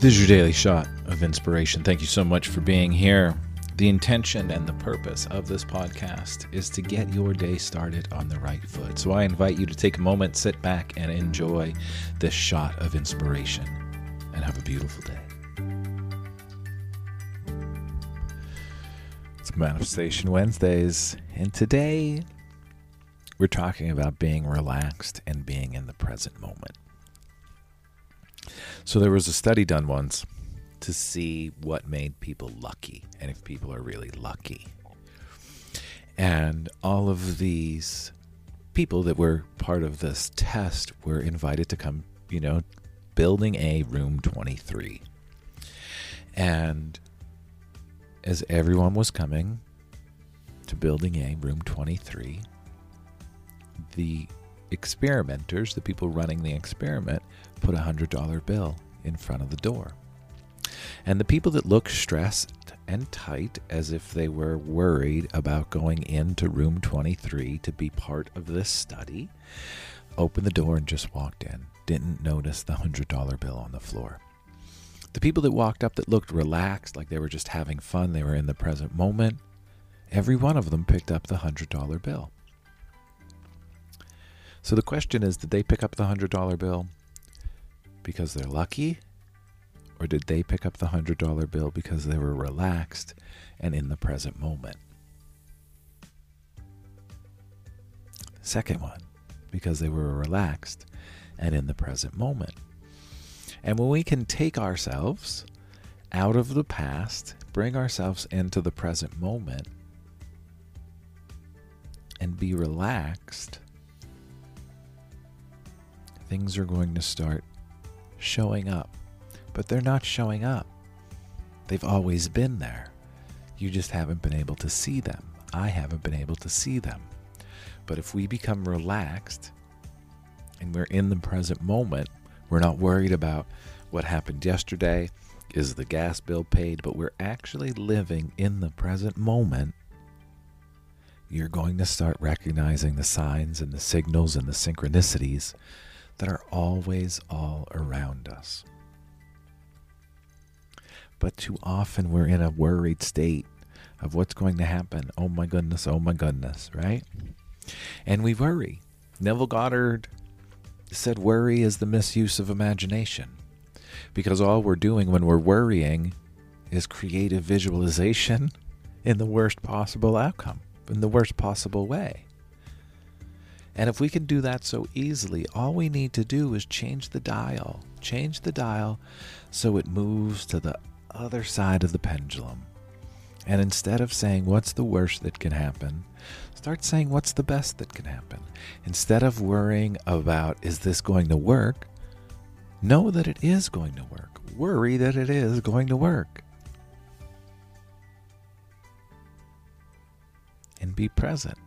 This is your daily shot of inspiration. Thank you so much for being here. The intention and the purpose of this podcast is to get your day started on the right foot. So I invite you to take a moment, sit back, and enjoy this shot of inspiration. And have a beautiful day. It's Manifestation Wednesdays, and today we're talking about being relaxed and being in the present moment. So there was a study done once to see what made people lucky and if people are really lucky. And all of these people that were part of this test were invited to come, you know, building a room 23. And as everyone was coming to building a room 23, the experimenters, the people running the experiment, put a $100 bill in front of the door. And the people that looked stressed and tight, as if they were worried about going into room 23 to be part of this study, opened the door and just walked in. Didn't notice the $100 bill on the floor. The people that walked up that looked relaxed, like they were just having fun, they were in the present moment, every one of them picked up the $100 bill. So the question is did they pick up the $100 bill because they're lucky? Or did they pick up the $100 bill because they were relaxed and in the present moment? Second one, because they were relaxed and in the present moment. And when we can take ourselves out of the past, bring ourselves into the present moment, and be relaxed, things are going to start showing up. But they're not showing up. They've always been there. You just haven't been able to see them. I haven't been able to see them. But if we become relaxed and we're in the present moment, we're not worried about what happened yesterday. Is the gas bill paid? But we're actually living in the present moment. You're going to start recognizing the signs and the signals and the synchronicities that are always all around us. But too often we're in a worried state of what's going to happen. Oh my goodness, oh my goodness, right? And we worry. Neville Goddard said worry is the misuse of imagination because all we're doing when we're worrying is creative visualization in the worst possible outcome, in the worst possible way. And if we can do that so easily, all we need to do is change the dial. Change the dial so it moves to the other side of the pendulum. And instead of saying, What's the worst that can happen? start saying, What's the best that can happen? Instead of worrying about, Is this going to work? Know that it is going to work. Worry that it is going to work. And be present.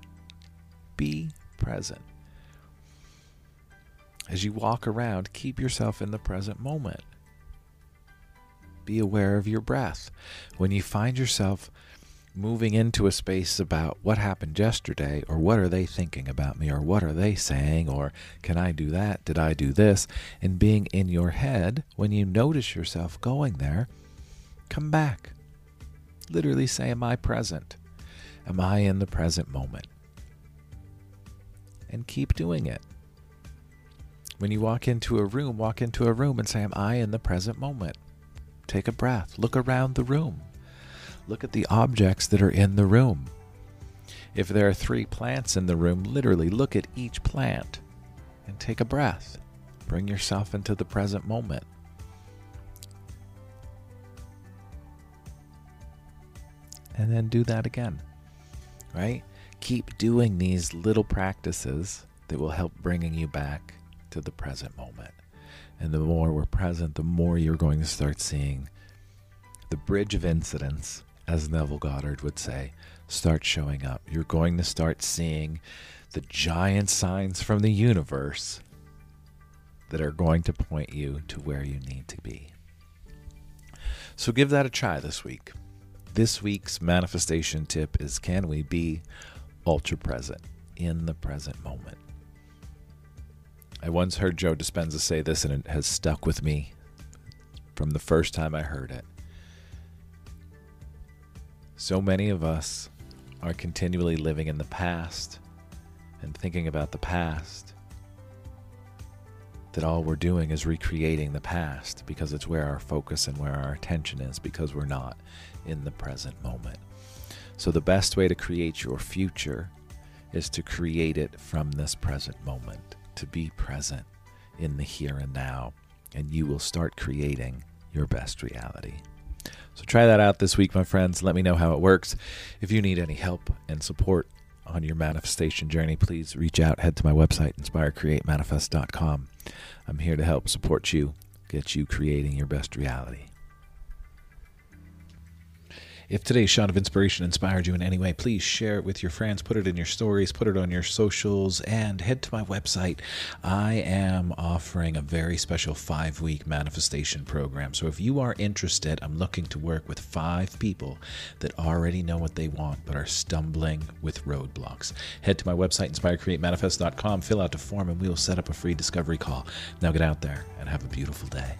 Be present. As you walk around, keep yourself in the present moment. Be aware of your breath. When you find yourself moving into a space about what happened yesterday, or what are they thinking about me, or what are they saying, or can I do that? Did I do this? And being in your head, when you notice yourself going there, come back. Literally say, Am I present? Am I in the present moment? and keep doing it. When you walk into a room, walk into a room and say, Am I in the present moment? Take a breath. Look around the room. Look at the objects that are in the room. If there are three plants in the room, literally look at each plant and take a breath. Bring yourself into the present moment. And then do that again, right? keep doing these little practices that will help bringing you back to the present moment. And the more we're present, the more you're going to start seeing the bridge of incidents, as Neville Goddard would say, start showing up. You're going to start seeing the giant signs from the universe that are going to point you to where you need to be. So give that a try this week. This week's manifestation tip is can we be ultra present in the present moment? I once heard Joe Dispenza say this, and it has stuck with me from the first time I heard it. So many of us are continually living in the past and thinking about the past that all we're doing is recreating the past because it's where our focus and where our attention is because we're not in the present moment. So, the best way to create your future is to create it from this present moment, to be present in the here and now, and you will start creating your best reality. So, try that out this week, my friends. Let me know how it works. If you need any help and support on your manifestation journey, please reach out. Head to my website, inspirecreatemanifest.com. I'm here to help support you, get you creating your best reality. If today's shot of inspiration inspired you in any way, please share it with your friends, put it in your stories, put it on your socials, and head to my website. I am offering a very special five week manifestation program. So if you are interested, I'm looking to work with five people that already know what they want but are stumbling with roadblocks. Head to my website, inspirecreatemanifest.com, fill out the form, and we will set up a free discovery call. Now get out there and have a beautiful day.